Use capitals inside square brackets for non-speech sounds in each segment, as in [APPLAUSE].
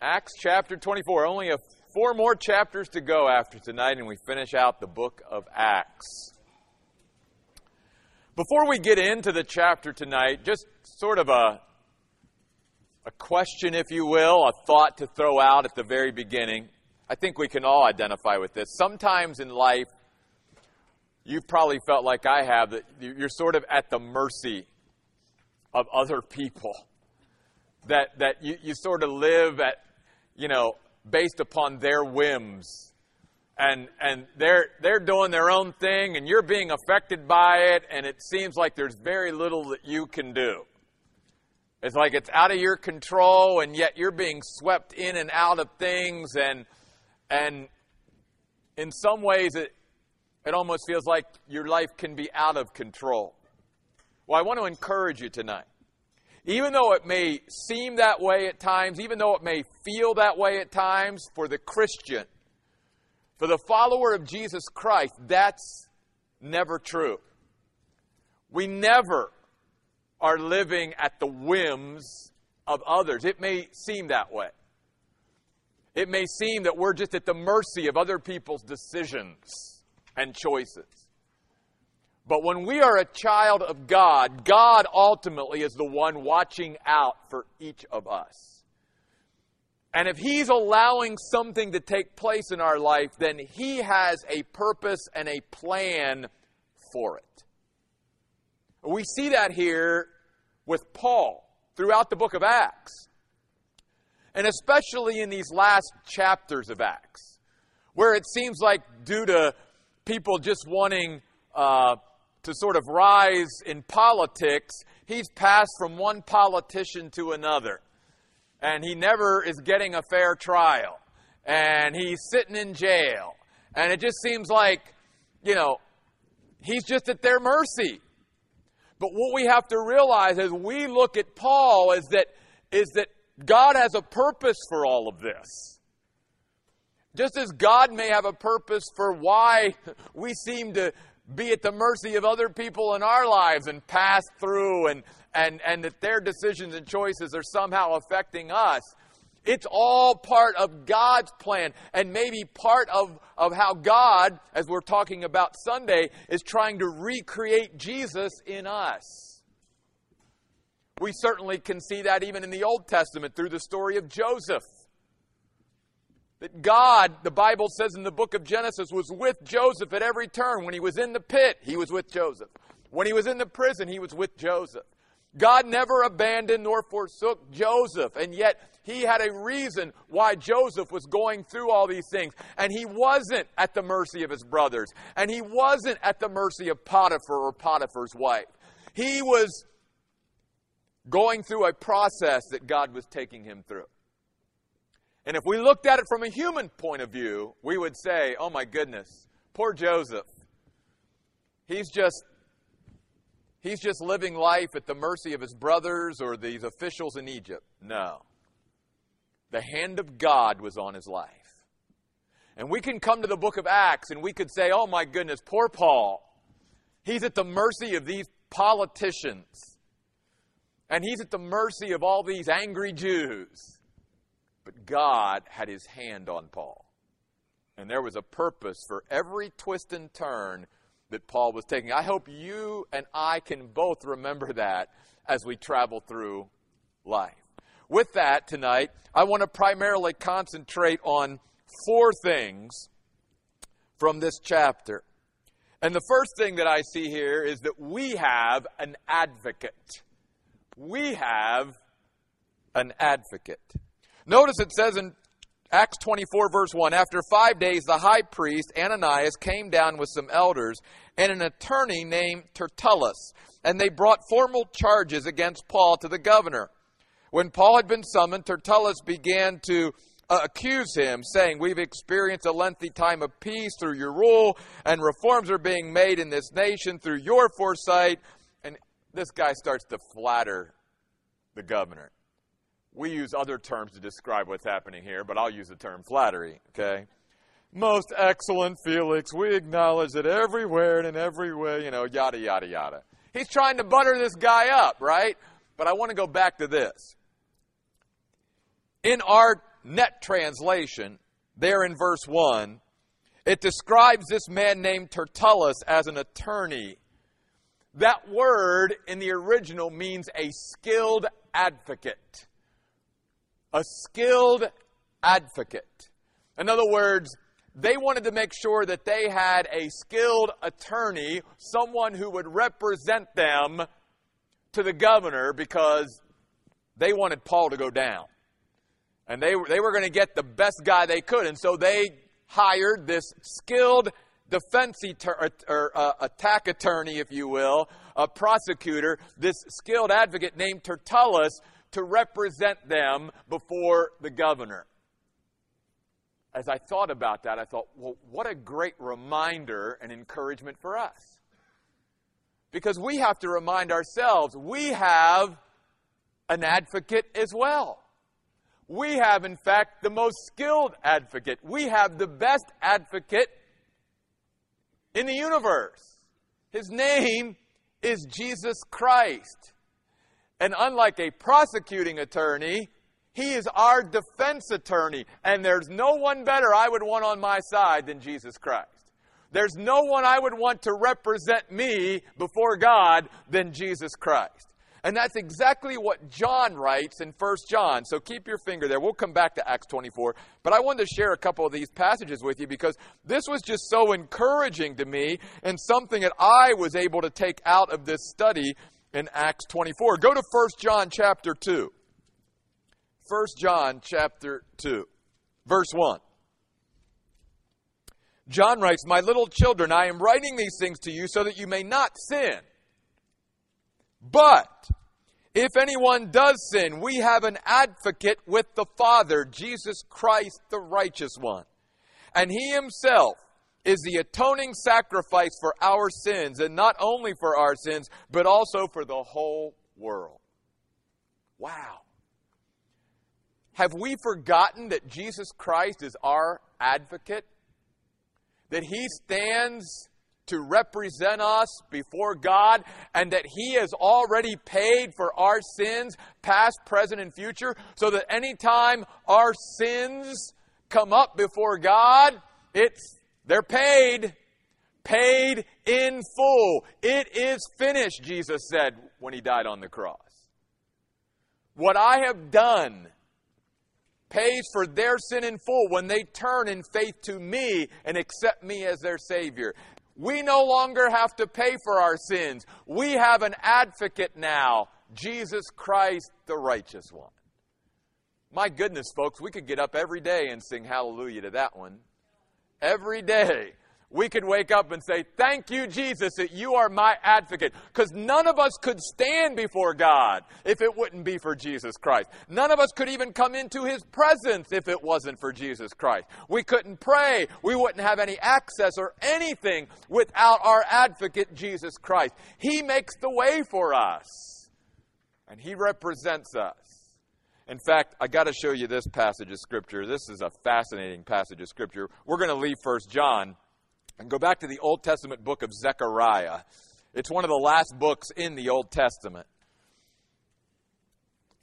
Acts chapter 24. Only a, four more chapters to go after tonight, and we finish out the book of Acts. Before we get into the chapter tonight, just sort of a, a question, if you will, a thought to throw out at the very beginning. I think we can all identify with this. Sometimes in life, you've probably felt like I have, that you're sort of at the mercy of other people. That, that you, you sort of live at, you know, based upon their whims. And, and they're, they're doing their own thing, and you're being affected by it, and it seems like there's very little that you can do. It's like it's out of your control, and yet you're being swept in and out of things, and, and in some ways, it, it almost feels like your life can be out of control. Well, I want to encourage you tonight even though it may seem that way at times, even though it may feel that way at times, for the Christian, for the follower of Jesus Christ, that's never true. We never are living at the whims of others. It may seem that way. It may seem that we're just at the mercy of other people's decisions and choices. But when we are a child of God, God ultimately is the one watching out for each of us. And if He's allowing something to take place in our life, then He has a purpose and a plan for it. We see that here with Paul throughout the book of Acts. And especially in these last chapters of Acts, where it seems like, due to people just wanting uh, to sort of rise in politics, he's passed from one politician to another. And he never is getting a fair trial. And he's sitting in jail. And it just seems like, you know, he's just at their mercy. But what we have to realize as we look at Paul is that, is that God has a purpose for all of this. Just as God may have a purpose for why we seem to be at the mercy of other people in our lives and pass through and, and, and that their decisions and choices are somehow affecting us. It's all part of God's plan and maybe part of, of how God, as we're talking about Sunday, is trying to recreate Jesus in us. We certainly can see that even in the Old Testament through the story of Joseph. That God, the Bible says in the book of Genesis, was with Joseph at every turn. When he was in the pit, he was with Joseph. When he was in the prison, he was with Joseph. God never abandoned nor forsook Joseph, and yet he had a reason why Joseph was going through all these things. And he wasn't at the mercy of his brothers, and he wasn't at the mercy of Potiphar or Potiphar's wife. He was going through a process that God was taking him through. And if we looked at it from a human point of view, we would say, oh my goodness, poor Joseph. He's just he's just living life at the mercy of his brothers or these officials in Egypt. No. The hand of God was on his life. And we can come to the book of Acts and we could say, oh my goodness, poor Paul. He's at the mercy of these politicians. And he's at the mercy of all these angry Jews. But God had his hand on Paul. And there was a purpose for every twist and turn that Paul was taking. I hope you and I can both remember that as we travel through life. With that, tonight, I want to primarily concentrate on four things from this chapter. And the first thing that I see here is that we have an advocate. We have an advocate. Notice it says in Acts 24, verse 1 After five days, the high priest, Ananias, came down with some elders and an attorney named Tertullus, and they brought formal charges against Paul to the governor. When Paul had been summoned, Tertullus began to uh, accuse him, saying, We've experienced a lengthy time of peace through your rule, and reforms are being made in this nation through your foresight. And this guy starts to flatter the governor. We use other terms to describe what's happening here, but I'll use the term flattery, okay? Most excellent Felix, we acknowledge that everywhere and in every way, you know, yada, yada, yada. He's trying to butter this guy up, right? But I want to go back to this. In our net translation, there in verse 1, it describes this man named Tertullus as an attorney. That word in the original means a skilled advocate. A skilled advocate. In other words, they wanted to make sure that they had a skilled attorney, someone who would represent them to the governor because they wanted Paul to go down. And they, they were going to get the best guy they could. And so they hired this skilled defense or, or uh, attack attorney, if you will, a prosecutor, this skilled advocate named Tertullus to represent them before the governor. As I thought about that, I thought, well, what a great reminder and encouragement for us. Because we have to remind ourselves we have an advocate as well. We have, in fact, the most skilled advocate. We have the best advocate in the universe. His name is Jesus Christ. And unlike a prosecuting attorney, he is our defense attorney. And there's no one better I would want on my side than Jesus Christ. There's no one I would want to represent me before God than Jesus Christ. And that's exactly what John writes in 1 John. So keep your finger there. We'll come back to Acts 24. But I wanted to share a couple of these passages with you because this was just so encouraging to me and something that I was able to take out of this study in Acts 24. Go to 1 John chapter 2. 1 John chapter 2, verse 1. John writes, My little children, I am writing these things to you so that you may not sin. But if anyone does sin, we have an advocate with the Father, Jesus Christ, the righteous one. And he himself is the atoning sacrifice for our sins, and not only for our sins, but also for the whole world. Wow. Have we forgotten that Jesus Christ is our advocate? That he stands to represent us before God and that He has already paid for our sins, past, present, and future, so that anytime our sins come up before God, it's they're paid. Paid in full. It is finished, Jesus said when he died on the cross. What I have done pays for their sin in full when they turn in faith to me and accept me as their Savior. We no longer have to pay for our sins. We have an advocate now, Jesus Christ, the righteous one. My goodness, folks, we could get up every day and sing hallelujah to that one. Every day we could wake up and say, Thank you, Jesus, that you are my advocate. Because none of us could stand before God if it wouldn't be for Jesus Christ. None of us could even come into his presence if it wasn't for Jesus Christ. We couldn't pray. We wouldn't have any access or anything without our advocate, Jesus Christ. He makes the way for us, and he represents us. In fact, I got to show you this passage of Scripture. This is a fascinating passage of Scripture. We're going to leave First John and go back to the Old Testament book of Zechariah. It's one of the last books in the Old Testament.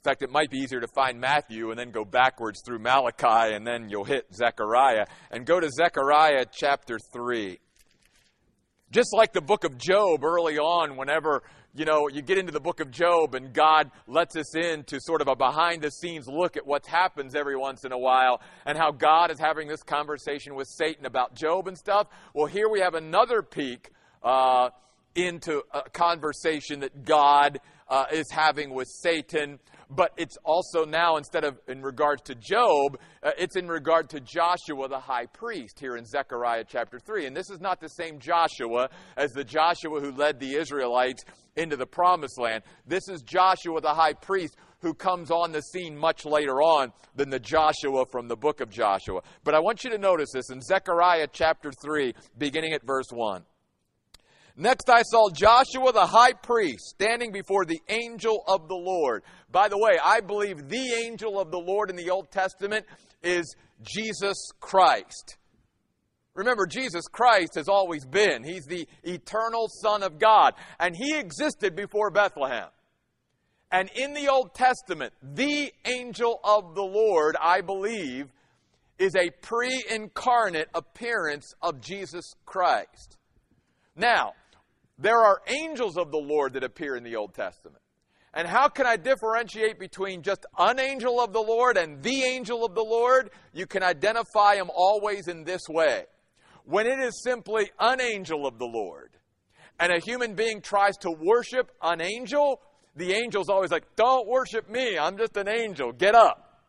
In fact, it might be easier to find Matthew and then go backwards through Malachi and then you'll hit Zechariah. And go to Zechariah chapter 3. Just like the book of Job early on, whenever you know, you get into the book of Job and God lets us in to sort of a behind the scenes look at what happens every once in a while and how God is having this conversation with Satan about Job and stuff. Well, here we have another peek uh, into a conversation that God uh, is having with Satan but it's also now, instead of in regard to Job, uh, it's in regard to Joshua the high priest here in Zechariah chapter 3. And this is not the same Joshua as the Joshua who led the Israelites into the promised land. This is Joshua the high priest who comes on the scene much later on than the Joshua from the book of Joshua. But I want you to notice this in Zechariah chapter 3, beginning at verse 1. Next, I saw Joshua the high priest standing before the angel of the Lord. By the way, I believe the angel of the Lord in the Old Testament is Jesus Christ. Remember, Jesus Christ has always been. He's the eternal Son of God, and He existed before Bethlehem. And in the Old Testament, the angel of the Lord, I believe, is a pre incarnate appearance of Jesus Christ. Now, there are angels of the Lord that appear in the Old Testament. And how can I differentiate between just an angel of the Lord and the angel of the Lord? You can identify them always in this way. When it is simply an angel of the Lord, and a human being tries to worship an angel, the angel's always like, Don't worship me, I'm just an angel, get up.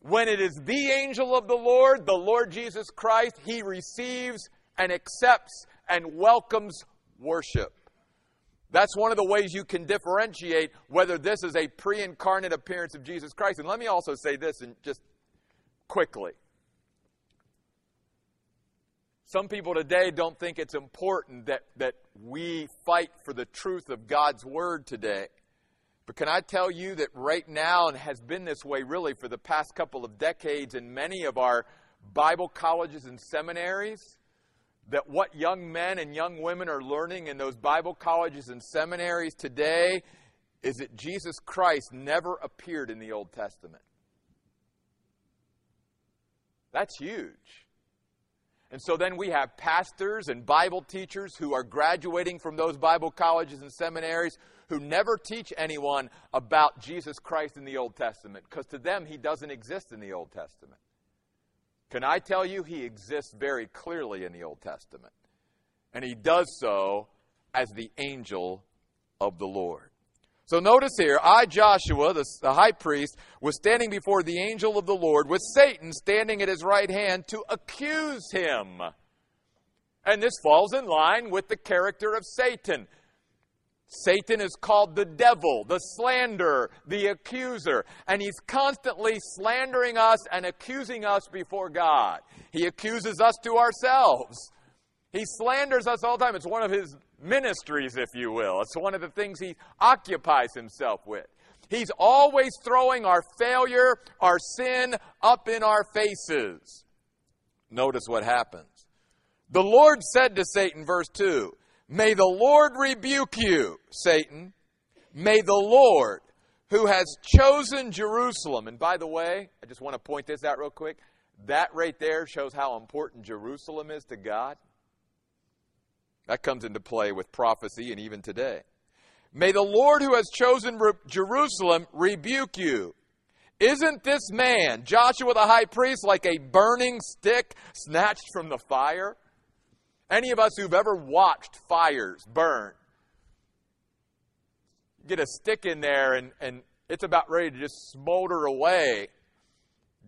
When it is the angel of the Lord, the Lord Jesus Christ, he receives and accepts and welcomes worship. That's one of the ways you can differentiate whether this is a pre incarnate appearance of Jesus Christ. And let me also say this and just quickly. Some people today don't think it's important that, that we fight for the truth of God's Word today. But can I tell you that right now, and has been this way really for the past couple of decades in many of our Bible colleges and seminaries, that what young men and young women are learning in those Bible colleges and seminaries today is that Jesus Christ never appeared in the Old Testament. That's huge. And so then we have pastors and Bible teachers who are graduating from those Bible colleges and seminaries who never teach anyone about Jesus Christ in the Old Testament because to them he doesn't exist in the Old Testament. Can I tell you he exists very clearly in the Old Testament? And he does so as the angel of the Lord. So notice here, I, Joshua, the, the, high priest, was standing before the angel of the Lord with Satan standing at his right hand to accuse him. And this falls in line with the character of Satan. Satan is called the devil, the slanderer, the accuser, and he's constantly slandering us and accusing us before God. He accuses us to ourselves. He slanders us all the time. It's one of his ministries, if you will. It's one of the things he occupies himself with. He's always throwing our failure, our sin up in our faces. Notice what happens. The Lord said to Satan, verse 2, May the Lord rebuke you, Satan. May the Lord, who has chosen Jerusalem, and by the way, I just want to point this out real quick. That right there shows how important Jerusalem is to God. That comes into play with prophecy and even today. May the Lord who has chosen Re- Jerusalem rebuke you. Isn't this man, Joshua the high priest, like a burning stick snatched from the fire? Any of us who've ever watched fires burn, get a stick in there and, and it's about ready to just smolder away.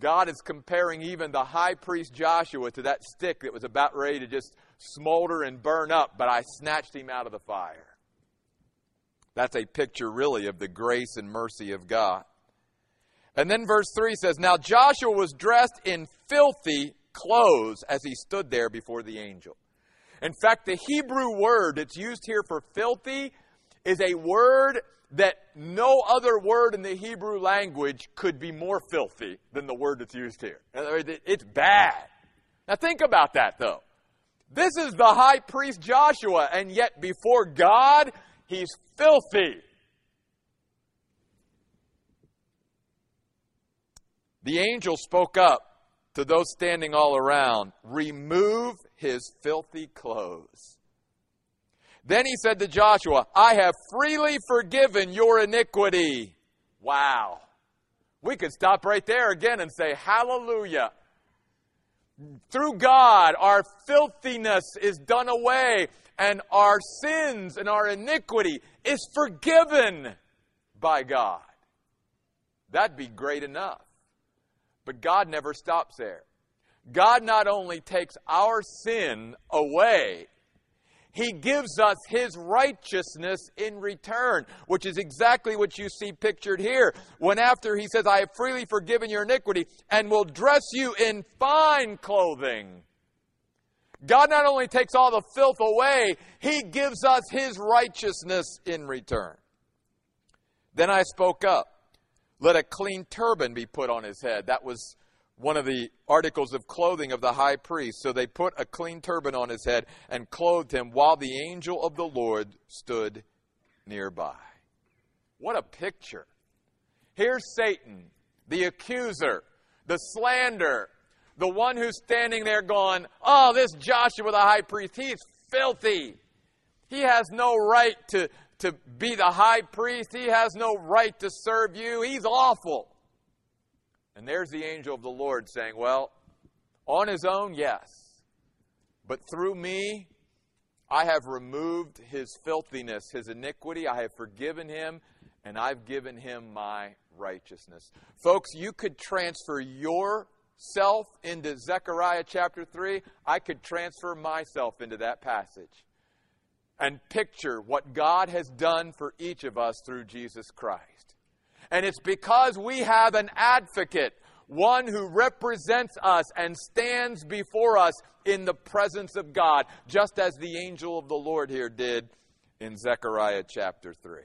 God is comparing even the high priest Joshua to that stick that was about ready to just smolder and burn up, but I snatched him out of the fire. That's a picture, really, of the grace and mercy of God. And then verse 3 says, Now Joshua was dressed in filthy clothes as he stood there before the angel. In fact, the Hebrew word that's used here for filthy is a word that no other word in the Hebrew language could be more filthy than the word that's used here. It's bad. Now think about that though. This is the high priest Joshua, and yet before God, he's filthy. The angel spoke up to those standing all around Remove his filthy clothes. Then he said to Joshua, I have freely forgiven your iniquity. Wow. We could stop right there again and say, Hallelujah through God, our filthiness is done away, and our sins and our iniquity is forgiven by God. That'd be great enough. But God never stops there. God not only takes our sin away, he gives us His righteousness in return, which is exactly what you see pictured here. When after He says, I have freely forgiven your iniquity and will dress you in fine clothing. God not only takes all the filth away, He gives us His righteousness in return. Then I spoke up. Let a clean turban be put on his head. That was one of the articles of clothing of the high priest. So they put a clean turban on his head and clothed him while the angel of the Lord stood nearby. What a picture. Here's Satan, the accuser, the slander, the one who's standing there going, Oh, this Joshua the high priest, he's filthy. He has no right to, to be the high priest. He has no right to serve you. He's awful. And there's the angel of the Lord saying, Well, on his own, yes. But through me, I have removed his filthiness, his iniquity. I have forgiven him, and I've given him my righteousness. Folks, you could transfer yourself into Zechariah chapter 3. I could transfer myself into that passage and picture what God has done for each of us through Jesus Christ. And it's because we have an advocate one who represents us and stands before us in the presence of God, just as the angel of the Lord here did in Zechariah chapter 3.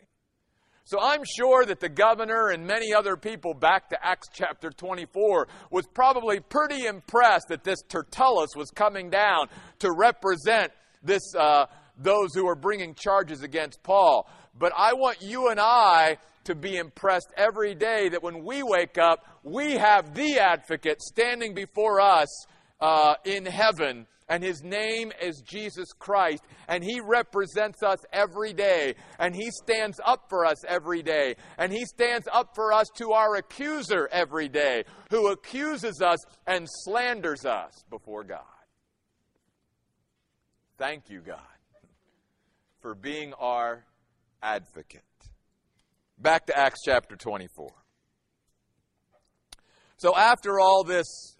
So I'm sure that the governor and many other people back to Acts chapter 24 was probably pretty impressed that this Tertullus was coming down to represent this, uh, those who are bringing charges against Paul. But I want you and I to be impressed every day that when we wake up, we have the advocate standing before us uh, in heaven, and his name is Jesus Christ, and he represents us every day, and he stands up for us every day, and he stands up for us to our accuser every day, who accuses us and slanders us before God. Thank you, God, for being our advocate. Back to Acts chapter 24. So, after all this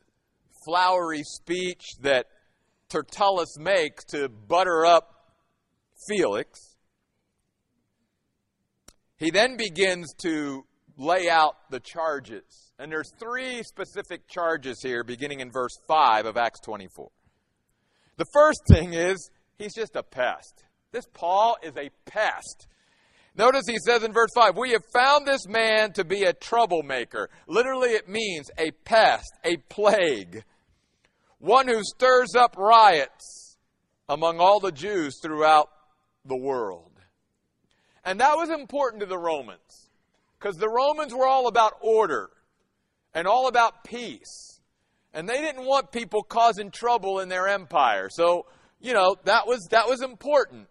flowery speech that Tertullus makes to butter up Felix, he then begins to lay out the charges. And there's three specific charges here, beginning in verse 5 of Acts 24. The first thing is, he's just a pest. This Paul is a pest. Notice he says in verse 5, We have found this man to be a troublemaker. Literally, it means a pest, a plague, one who stirs up riots among all the Jews throughout the world. And that was important to the Romans, because the Romans were all about order and all about peace. And they didn't want people causing trouble in their empire. So, you know, that was, that was important.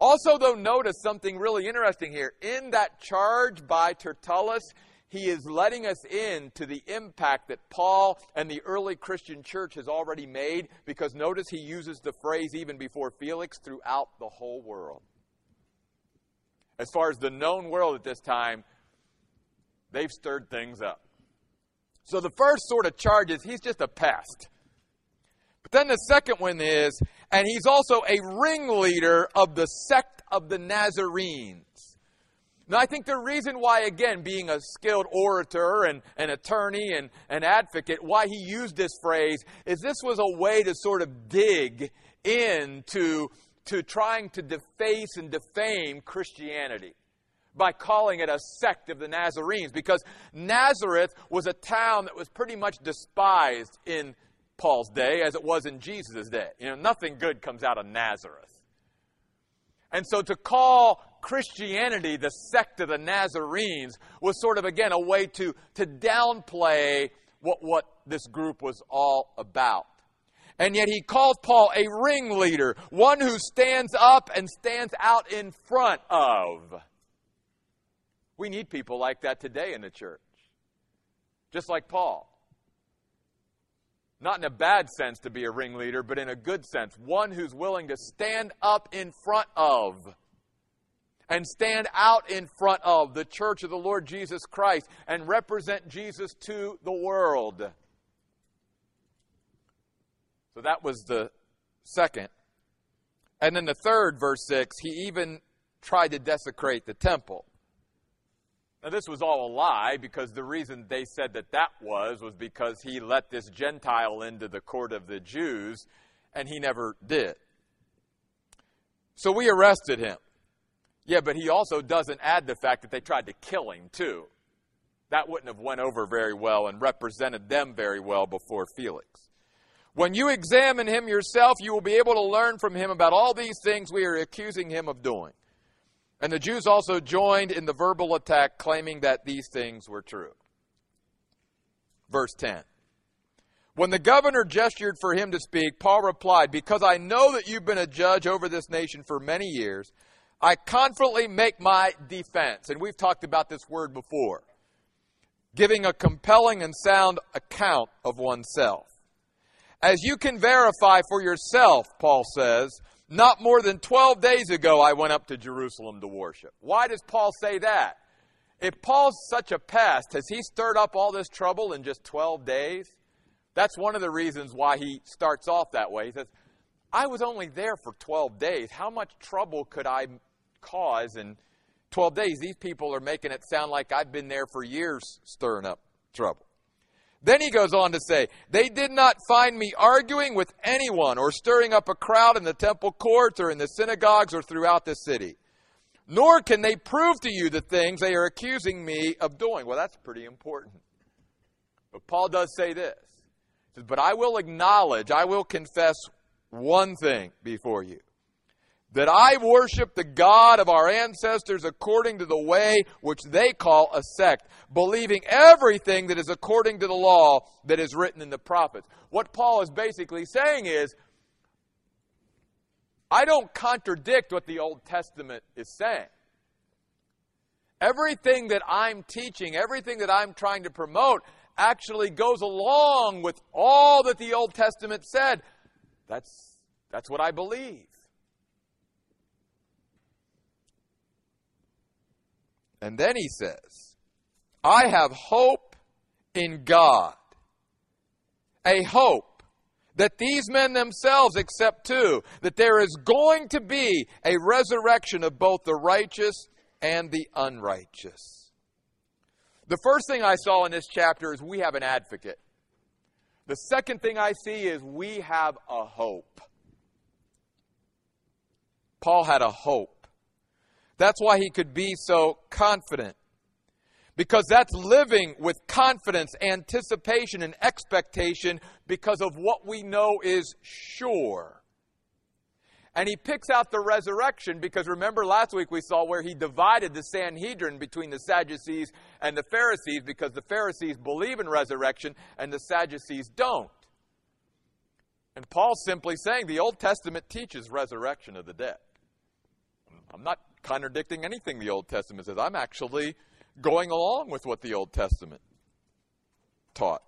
Also, though, notice something really interesting here. In that charge by Tertullus, he is letting us in to the impact that Paul and the early Christian church has already made, because notice he uses the phrase even before Felix throughout the whole world. As far as the known world at this time, they've stirred things up. So the first sort of charge is he's just a pest. But then the second one is, and he's also a ringleader of the sect of the Nazarenes. Now, I think the reason why, again, being a skilled orator and an attorney and an advocate, why he used this phrase is this was a way to sort of dig into to trying to deface and defame Christianity by calling it a sect of the Nazarenes because Nazareth was a town that was pretty much despised in Paul's day as it was in Jesus' day. You know, nothing good comes out of Nazareth. And so to call Christianity the sect of the Nazarenes was sort of, again, a way to, to downplay what, what this group was all about. And yet he calls Paul a ringleader, one who stands up and stands out in front of. We need people like that today in the church. Just like Paul. Not in a bad sense to be a ringleader, but in a good sense. One who's willing to stand up in front of and stand out in front of the church of the Lord Jesus Christ and represent Jesus to the world. So that was the second. And then the third, verse 6, he even tried to desecrate the temple. Now, this was all a lie because the reason they said that that was was because he let this Gentile into the court of the Jews, and he never did. So we arrested him. Yeah, but he also doesn't add the fact that they tried to kill him too. That wouldn't have went over very well and represented them very well before Felix. When you examine him yourself, you will be able to learn from him about all these things we are accusing him of doing. And the Jews also joined in the verbal attack, claiming that these things were true. Verse 10. When the governor gestured for him to speak, Paul replied, Because I know that you've been a judge over this nation for many years, I confidently make my defense. And we've talked about this word before giving a compelling and sound account of oneself. As you can verify for yourself, Paul says, not more than 12 days ago I went up to Jerusalem to worship. Why does Paul say that? If Paul's such a pest, has he stirred up all this trouble in just 12 days? That's one of the reasons why he starts off that way. He says, I was only there for 12 days. How much trouble could I cause in 12 days? These people are making it sound like I've been there for years stirring up trouble. Then he goes on to say, They did not find me arguing with anyone or stirring up a crowd in the temple courts or in the synagogues or throughout the city. Nor can they prove to you the things they are accusing me of doing. Well, that's pretty important. But Paul does say this. He says, But I will acknowledge, I will confess one thing before you that I worship the God of our ancestors according to the way which they call a sect, believing everything that is according to the law that is written in the prophets. What Paul is basically saying is, I don't contradict what the Old Testament is saying. Everything that I'm teaching, everything that I'm trying to promote, actually goes along with all that the Old Testament said. That's, that's what I believe. And then he says, I have hope in God. A hope that these men themselves accept too, that there is going to be a resurrection of both the righteous and the unrighteous. The first thing I saw in this chapter is we have an advocate. The second thing I see is we have a hope. Paul had a hope. That's why he could be so confident. Because that's living with confidence, anticipation, and expectation because of what we know is sure. And he picks out the resurrection because remember last week we saw where he divided the Sanhedrin between the Sadducees and the Pharisees because the Pharisees believe in resurrection and the Sadducees don't. And Paul's simply saying the Old Testament teaches resurrection of the dead. I'm contradicting anything the Old Testament says. I'm actually going along with what the Old Testament taught.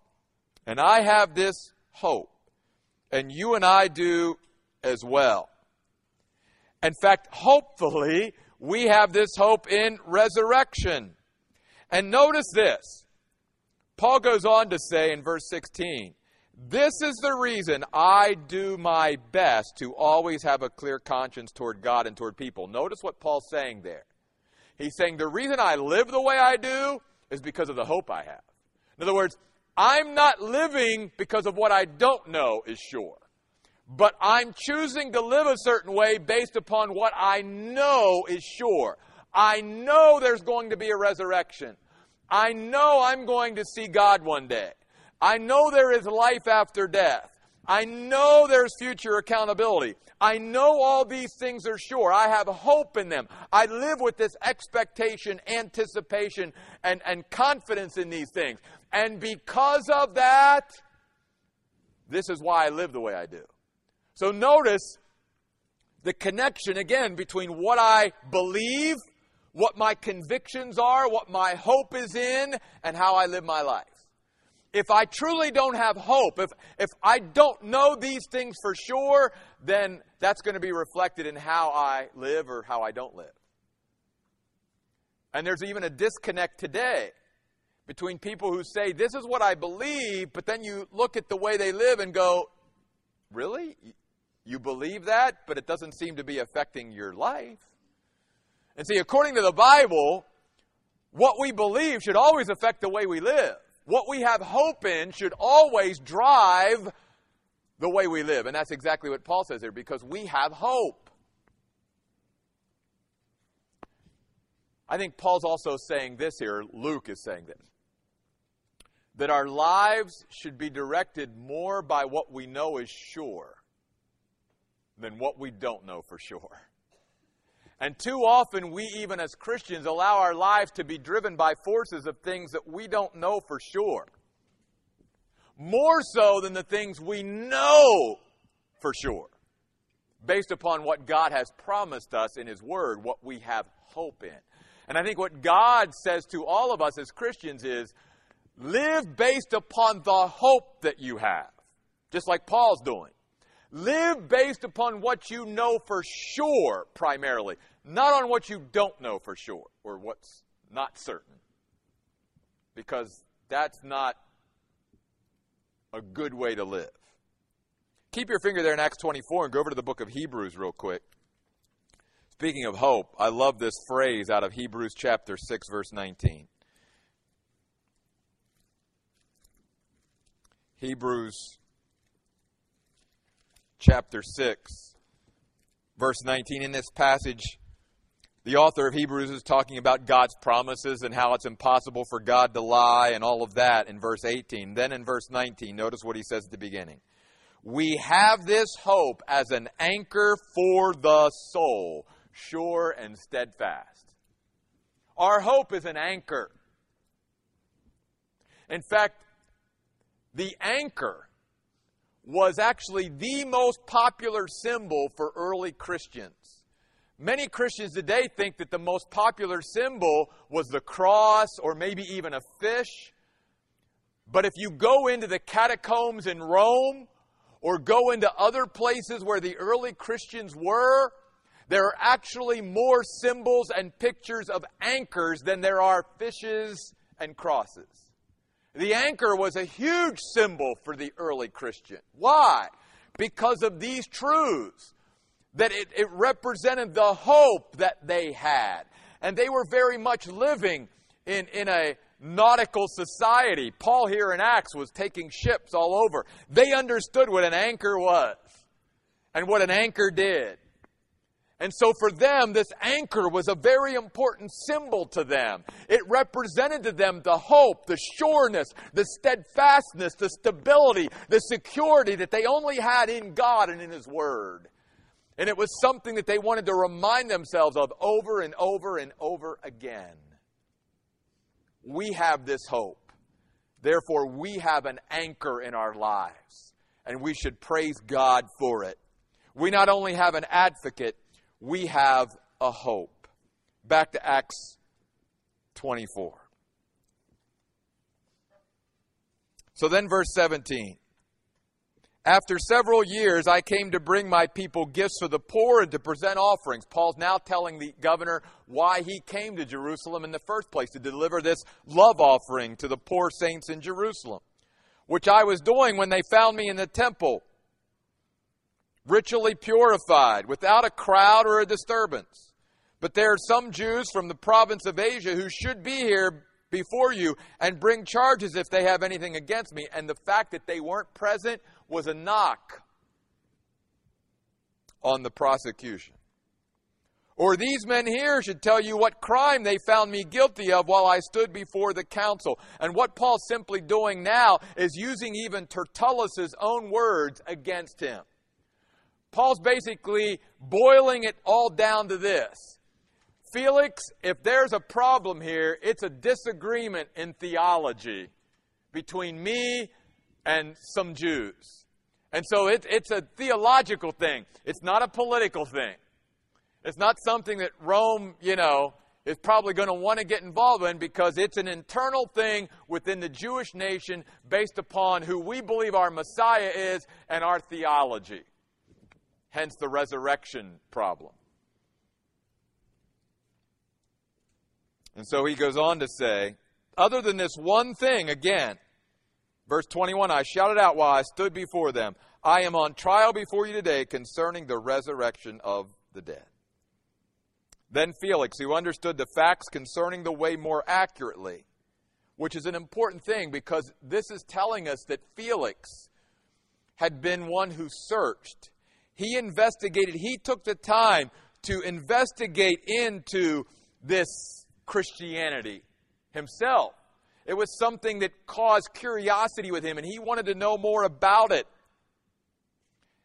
And I have this hope, and you and I do as well. In fact, hopefully, we have this hope in resurrection. And notice this. Paul goes on to say in verse 16, this is the reason I do my best to always have a clear conscience toward God and toward people. Notice what Paul's saying there. He's saying the reason I live the way I do is because of the hope I have. In other words, I'm not living because of what I don't know is sure. But I'm choosing to live a certain way based upon what I know is sure. I know there's going to be a resurrection. I know I'm going to see God one day. I know there is life after death. I know there's future accountability. I know all these things are sure. I have hope in them. I live with this expectation, anticipation, and, and confidence in these things. And because of that, this is why I live the way I do. So notice the connection again between what I believe, what my convictions are, what my hope is in, and how I live my life if I truly don't have hope, if, if I don't know these things for sure, then that's going to be reflected in how I live or how I don't live. And there's even a disconnect today between people who say, This is what I believe, but then you look at the way they live and go, Really? You believe that, but it doesn't seem to be affecting your life. And see, according to the Bible, what we believe should always affect the way we live what we have hope in should always drive the way we live. And that's exactly what Paul says here because we have hope. I think Paul's also saying this here, Luke is saying this that our lives should be directed more by what we know is sure than what we don't know for sure. And too often, we, even as Christians, allow our lives to be driven by forces of things that we don't know for sure. More so than the things we know for sure, based upon what God has promised us in His Word, what we have hope in. And I think what God says to all of us as Christians is live based upon the hope that you have, just like Paul's doing. Live based upon what you know for sure, primarily, not on what you don't know for sure or what's not certain. Because that's not a good way to live. Keep your finger there in Acts 24 and go over to the book of Hebrews real quick. Speaking of hope, I love this phrase out of Hebrews chapter 6, verse 19. Hebrews chapter 6, verse 19. In this passage, the author of Hebrews is talking about God's promises and how it's impossible for God to lie and all of that in verse 18. Then in verse 19, notice what he says at the beginning. We have this hope as an anchor for the soul, sure and steadfast. Our hope is an anchor. In fact, the anchor was actually the most popular symbol for early Christians. Many Christians today think that the most popular symbol was the cross or maybe even a fish. But if you go into the catacombs in Rome or go into other places where the early Christians were, there are actually more symbols and pictures of anchors than there are fishes and crosses. The anchor was a huge symbol for the early Christian. Why? Because of these truths. That it, it represented the hope that they had. And they were very much living in, in a nautical society. Paul here in Acts was taking ships all over. They understood what an anchor was and what an anchor did. And so for them, this anchor was a very important symbol to them. It represented to them the hope, the sureness, the steadfastness, the stability, the security that they only had in God and in His Word. And it was something that they wanted to remind themselves of over and over and over again. We have this hope. Therefore, we have an anchor in our lives. And we should praise God for it. We not only have an advocate, we have a hope. Back to Acts 24. So then, verse 17. After several years, I came to bring my people gifts for the poor and to present offerings. Paul's now telling the governor why he came to Jerusalem in the first place to deliver this love offering to the poor saints in Jerusalem, which I was doing when they found me in the temple ritually purified, without a crowd or a disturbance. But there are some Jews from the province of Asia who should be here before you and bring charges if they have anything against me. And the fact that they weren't present was a knock on the prosecution. Or these men here should tell you what crime they found me guilty of while I stood before the council. And what Paul's simply doing now is using even Tertullus' own words against him. Paul's basically boiling it all down to this. Felix, if there's a problem here, it's a disagreement in theology between me and some Jews. And so it, it's a theological thing. It's not a political thing. It's not something that Rome, you know, is probably going to want to get involved in because it's an internal thing within the Jewish nation based upon who we believe our Messiah is and our theology hence the resurrection problem. And so he goes on to say, other than this one thing, again, verse 21, I shouted out while I stood before them, I am on trial before you today concerning the resurrection of the dead. Then Felix, who understood the facts concerning the way more accurately, which is an important thing because this is telling us that Felix had been one who searched he investigated, he took the time to investigate into this Christianity himself. It was something that caused curiosity with him, and he wanted to know more about it.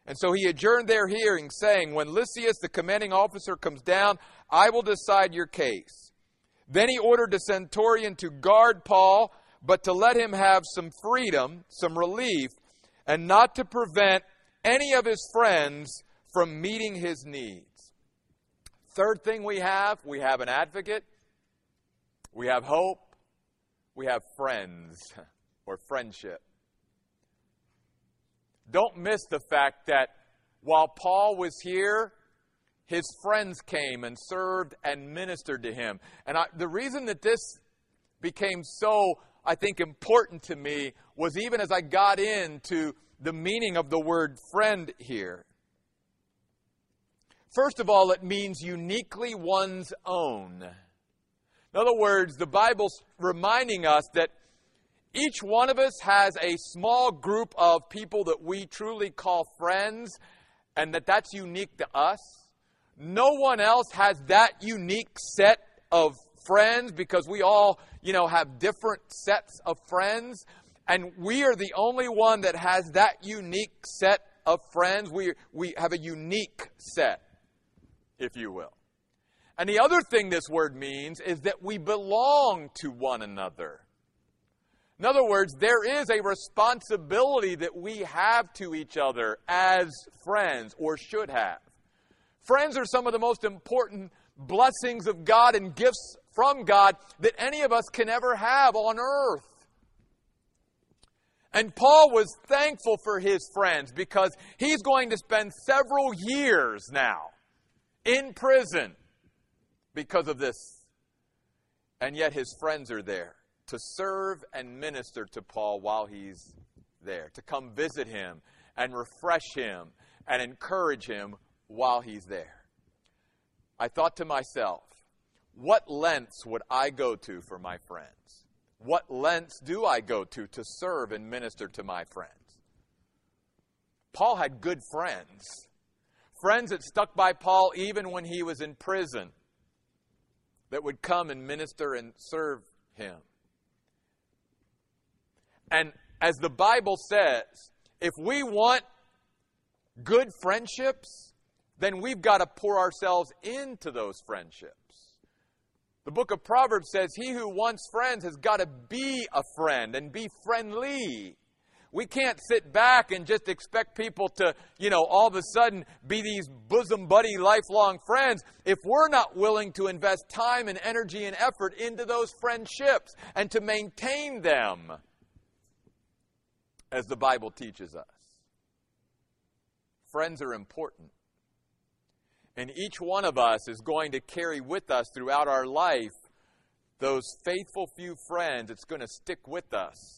And so he adjourned their hearing, saying, When Lysias, the commanding officer, comes down, I will decide your case. Then he ordered the centurion to guard Paul, but to let him have some freedom, some relief, and not to prevent any of his friends from meeting his needs. Third thing we have we have an advocate, we have hope, we have friends [LAUGHS] or friendship. Don't miss the fact that while Paul was here, his friends came and served and ministered to him. And I, the reason that this became so, I think, important to me was even as I got into the meaning of the word friend here. First of all, it means uniquely one's own. In other words, the Bible's reminding us that each one of us has a small group of people that we truly call friends, and that that's unique to us. No one else has that unique set of friends because we all, you know, have different sets of friends. And we are the only one that has that unique set of friends. We, we have a unique set, if you will. And the other thing this word means is that we belong to one another. In other words, there is a responsibility that we have to each other as friends, or should have. Friends are some of the most important blessings of God and gifts from God that any of us can ever have on earth. And Paul was thankful for his friends because he's going to spend several years now in prison because of this. And yet his friends are there to serve and minister to Paul while he's there, to come visit him and refresh him and encourage him while he's there. I thought to myself, what lengths would I go to for my friends? What lengths do I go to to serve and minister to my friends? Paul had good friends. Friends that stuck by Paul even when he was in prison, that would come and minister and serve him. And as the Bible says, if we want good friendships, then we've got to pour ourselves into those friendships. The book of Proverbs says, He who wants friends has got to be a friend and be friendly. We can't sit back and just expect people to, you know, all of a sudden be these bosom buddy lifelong friends if we're not willing to invest time and energy and effort into those friendships and to maintain them as the Bible teaches us. Friends are important. And each one of us is going to carry with us throughout our life those faithful few friends that's going to stick with us.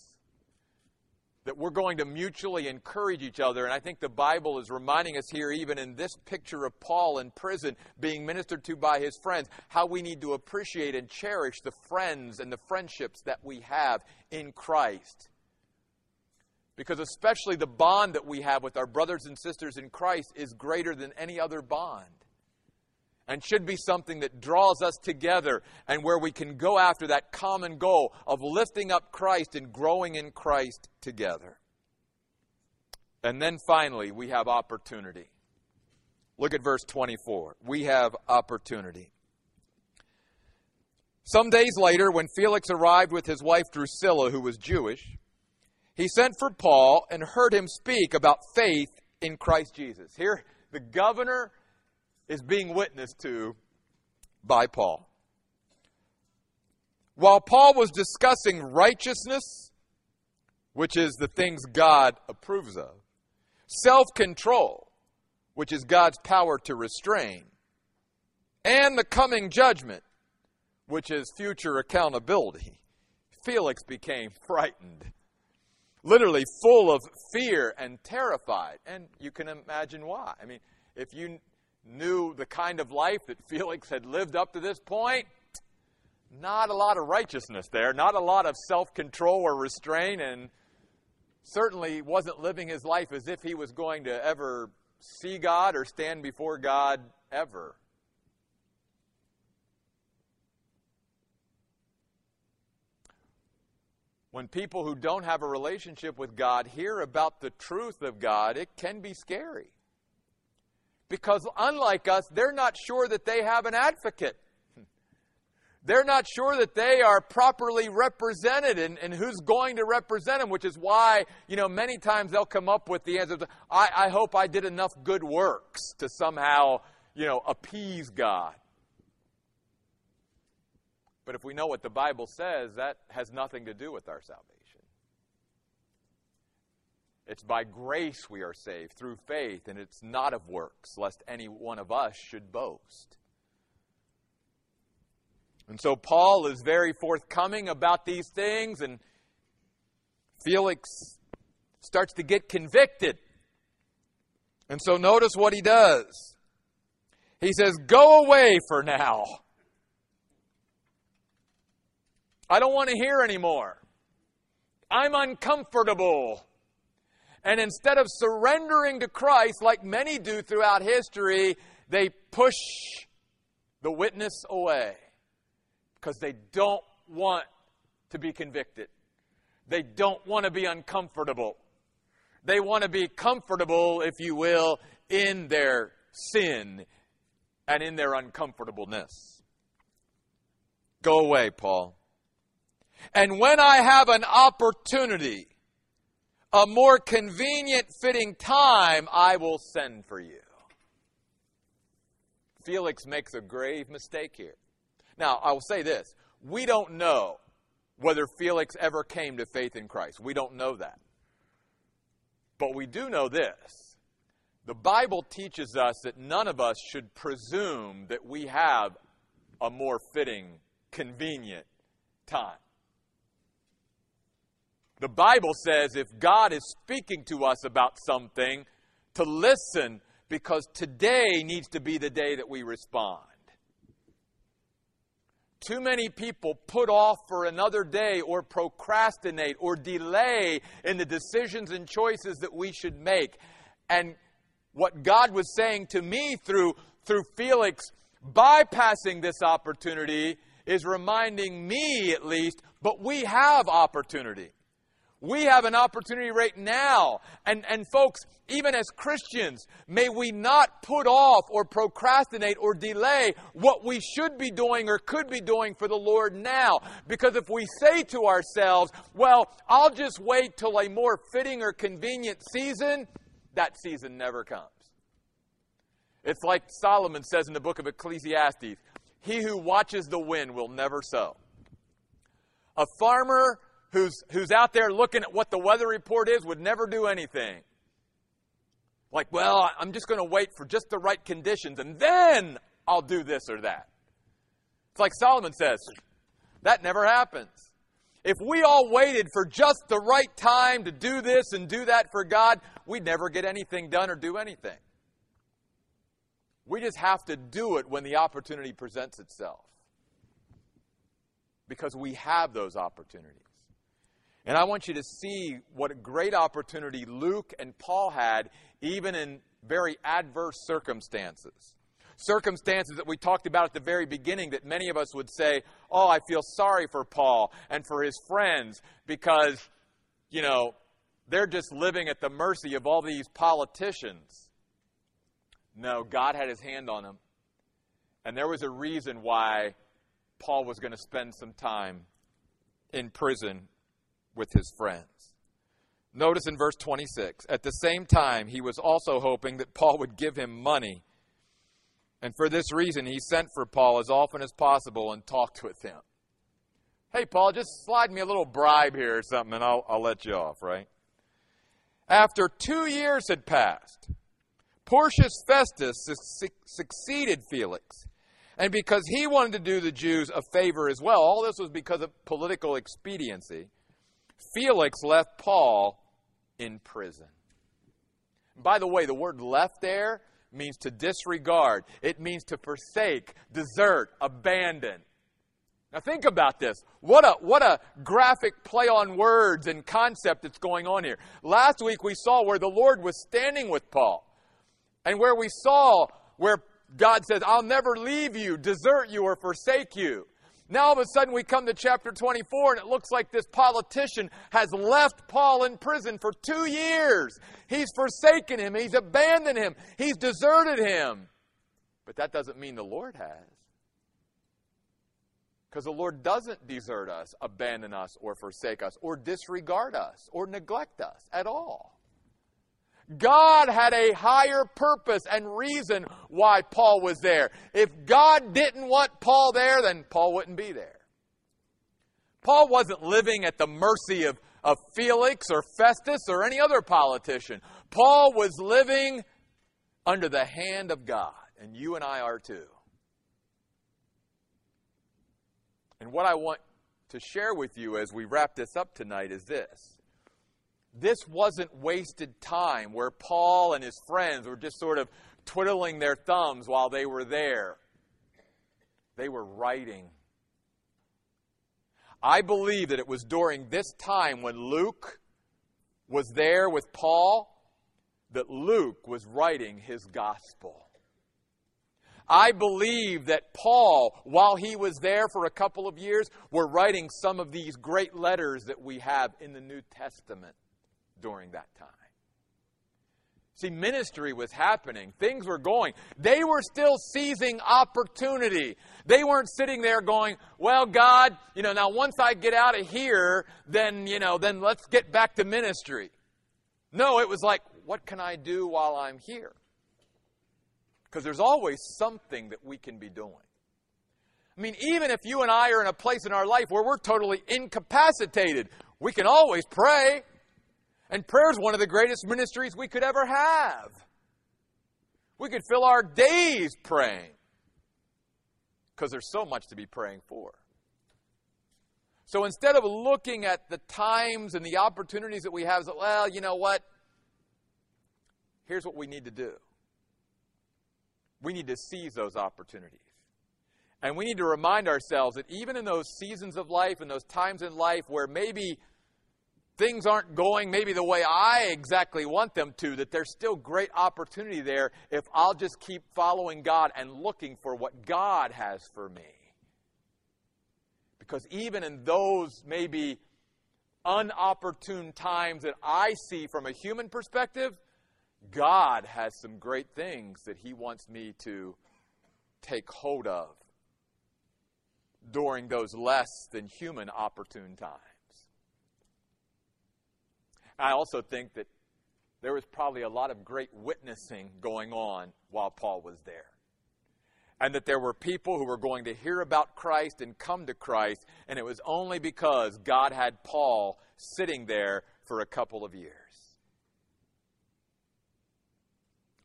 That we're going to mutually encourage each other. And I think the Bible is reminding us here, even in this picture of Paul in prison being ministered to by his friends, how we need to appreciate and cherish the friends and the friendships that we have in Christ. Because especially the bond that we have with our brothers and sisters in Christ is greater than any other bond. And should be something that draws us together and where we can go after that common goal of lifting up Christ and growing in Christ together. And then finally, we have opportunity. Look at verse 24. We have opportunity. Some days later, when Felix arrived with his wife Drusilla, who was Jewish, he sent for Paul and heard him speak about faith in Christ Jesus. Here, the governor is being witnessed to by Paul. While Paul was discussing righteousness, which is the things God approves of, self control, which is God's power to restrain, and the coming judgment, which is future accountability, Felix became [LAUGHS] frightened literally full of fear and terrified. And you can imagine why. I mean, if you knew the kind of life that Felix had lived up to this point, not a lot of righteousness there, not a lot of self control or restraint, and certainly wasn't living his life as if he was going to ever see God or stand before God ever. When people who don't have a relationship with God hear about the truth of God, it can be scary. Because unlike us, they're not sure that they have an advocate. They're not sure that they are properly represented and, and who's going to represent them, which is why, you know, many times they'll come up with the answer, I, I hope I did enough good works to somehow, you know, appease God. But if we know what the Bible says, that has nothing to do with our salvation. It's by grace we are saved through faith, and it's not of works, lest any one of us should boast. And so Paul is very forthcoming about these things, and Felix starts to get convicted. And so notice what he does. He says, Go away for now. I don't want to hear anymore. I'm uncomfortable. And instead of surrendering to Christ, like many do throughout history, they push the witness away because they don't want to be convicted. They don't want to be uncomfortable. They want to be comfortable, if you will, in their sin and in their uncomfortableness. Go away, Paul. And when I have an opportunity, a more convenient fitting time, I will send for you. Felix makes a grave mistake here. Now, I will say this we don't know whether Felix ever came to faith in Christ. We don't know that. But we do know this. The Bible teaches us that none of us should presume that we have a more fitting, convenient time. The Bible says if God is speaking to us about something, to listen because today needs to be the day that we respond. Too many people put off for another day or procrastinate or delay in the decisions and choices that we should make. And what God was saying to me through, through Felix bypassing this opportunity is reminding me, at least, but we have opportunity. We have an opportunity right now. And, and folks, even as Christians, may we not put off or procrastinate or delay what we should be doing or could be doing for the Lord now. Because if we say to ourselves, well, I'll just wait till a more fitting or convenient season, that season never comes. It's like Solomon says in the book of Ecclesiastes He who watches the wind will never sow. A farmer who's, who's out there looking at what the weather report is would never do anything. Like, well, I'm just going to wait for just the right conditions and then I'll do this or that. It's like Solomon says, that never happens. If we all waited for just the right time to do this and do that for God, we'd never get anything done or do anything. We just have to do it when the opportunity presents itself. Because we have those opportunities. And I want you to see what a great opportunity Luke and Paul had, even in very adverse circumstances. Circumstances that we talked about at the very beginning that many of us would say, Oh, I feel sorry for Paul and for his friends because, you know, they're just living at the mercy of all these politicians. No, God had his hand on them. And there was a reason why Paul was going to spend some time in prison with his friends. Notice in verse 26, at the same time, he was also hoping that Paul would give him money. And for this reason, he sent for Paul as often as possible and talked with him. Hey, Paul, just slide me a little bribe here or something, and I'll, I'll let you off, right? After two years had passed, Porcius Festus su- succeeded Felix. And because he wanted to do the Jews a favor as well, all this was because of political expediency. Felix left Paul in prison. By the way, the word left there means to disregard, it means to forsake, desert, abandon. Now think about this. What a, what a graphic play on words and concept that's going on here. Last week we saw where the Lord was standing with Paul and where we saw where God says, I'll never leave you, desert you, or forsake you. Now all of a sudden we come to chapter 24 and it looks like this politician has left Paul in prison for two years. He's forsaken him. He's abandoned him. He's deserted him. But that doesn't mean the Lord has. Because the Lord doesn't desert us, abandon us, or forsake us, or disregard us, or neglect us at all. God had a higher purpose and reason why Paul was there. If God didn't want Paul there, then Paul wouldn't be there. Paul wasn't living at the mercy of, of Felix or Festus or any other politician. Paul was living under the hand of God, and you and I are too. And what I want to share with you as we wrap this up tonight is this. This wasn't wasted time where Paul and his friends were just sort of twiddling their thumbs while they were there. They were writing. I believe that it was during this time when Luke was there with Paul that Luke was writing his gospel. I believe that Paul, while he was there for a couple of years, were writing some of these great letters that we have in the New Testament during that time. See, ministry was happening. Things were going. They were still seizing opportunity. They weren't sitting there going, well, God, you know, now once I get out of here, then, you know, then let's get back to ministry. No, it was like, what can I do while I'm here? Because there's always something that we can be doing. I mean, even if you and I are in a place in our life where we're totally incapacitated, we can always pray. And prayer is one of the greatest ministries we could ever have. We could fill our days praying because there's so much to be praying for. So instead of looking at the times and the opportunities that we have, well, you know what? Here's what we need to do we need to seize those opportunities. And we need to remind ourselves that even in those seasons of life and those times in life where maybe things aren't going maybe the way I exactly want them to, that there's still great opportunity there if I'll just keep following God and looking for what God has for me. Because even in those maybe unopportune times that I see from a human perspective, God has some great things that He wants me to take hold of during those less than human opportune times. I also think that there was probably a lot of great witnessing going on while Paul was there. And that there were people who were going to hear about Christ and come to Christ, and it was only because God had Paul sitting there for a couple of years.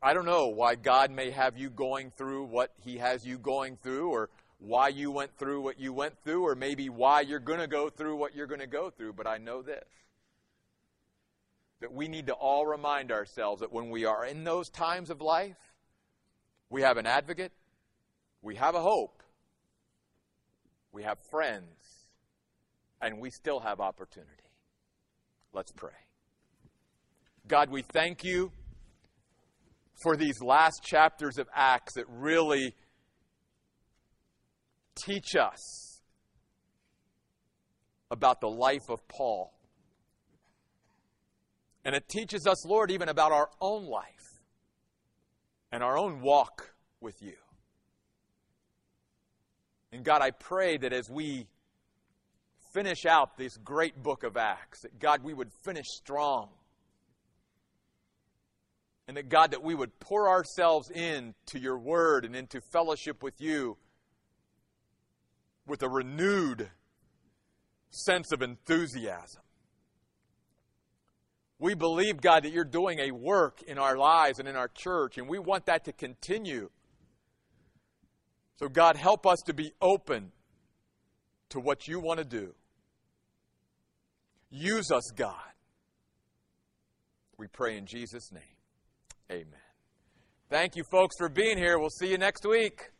I don't know why God may have you going through what He has you going through, or why you went through what you went through, or maybe why you're going to go through what you're going to go through, but I know this that we need to all remind ourselves that when we are in those times of life, we have an advocate, we have a hope, we have friends, and we still have opportunity. Let's pray. God, we thank you for these last chapters of Acts that really teach us about the life of Paul. And it teaches us, Lord, even about our own life and our own walk with you. And God, I pray that as we finish out this great book of Acts, that God, we would finish strong. And that God, that we would pour ourselves into your word and into fellowship with you with a renewed sense of enthusiasm. We believe, God, that you're doing a work in our lives and in our church, and we want that to continue. So, God, help us to be open to what you want to do. Use us, God. We pray in Jesus' name. Amen. Thank you, folks, for being here. We'll see you next week.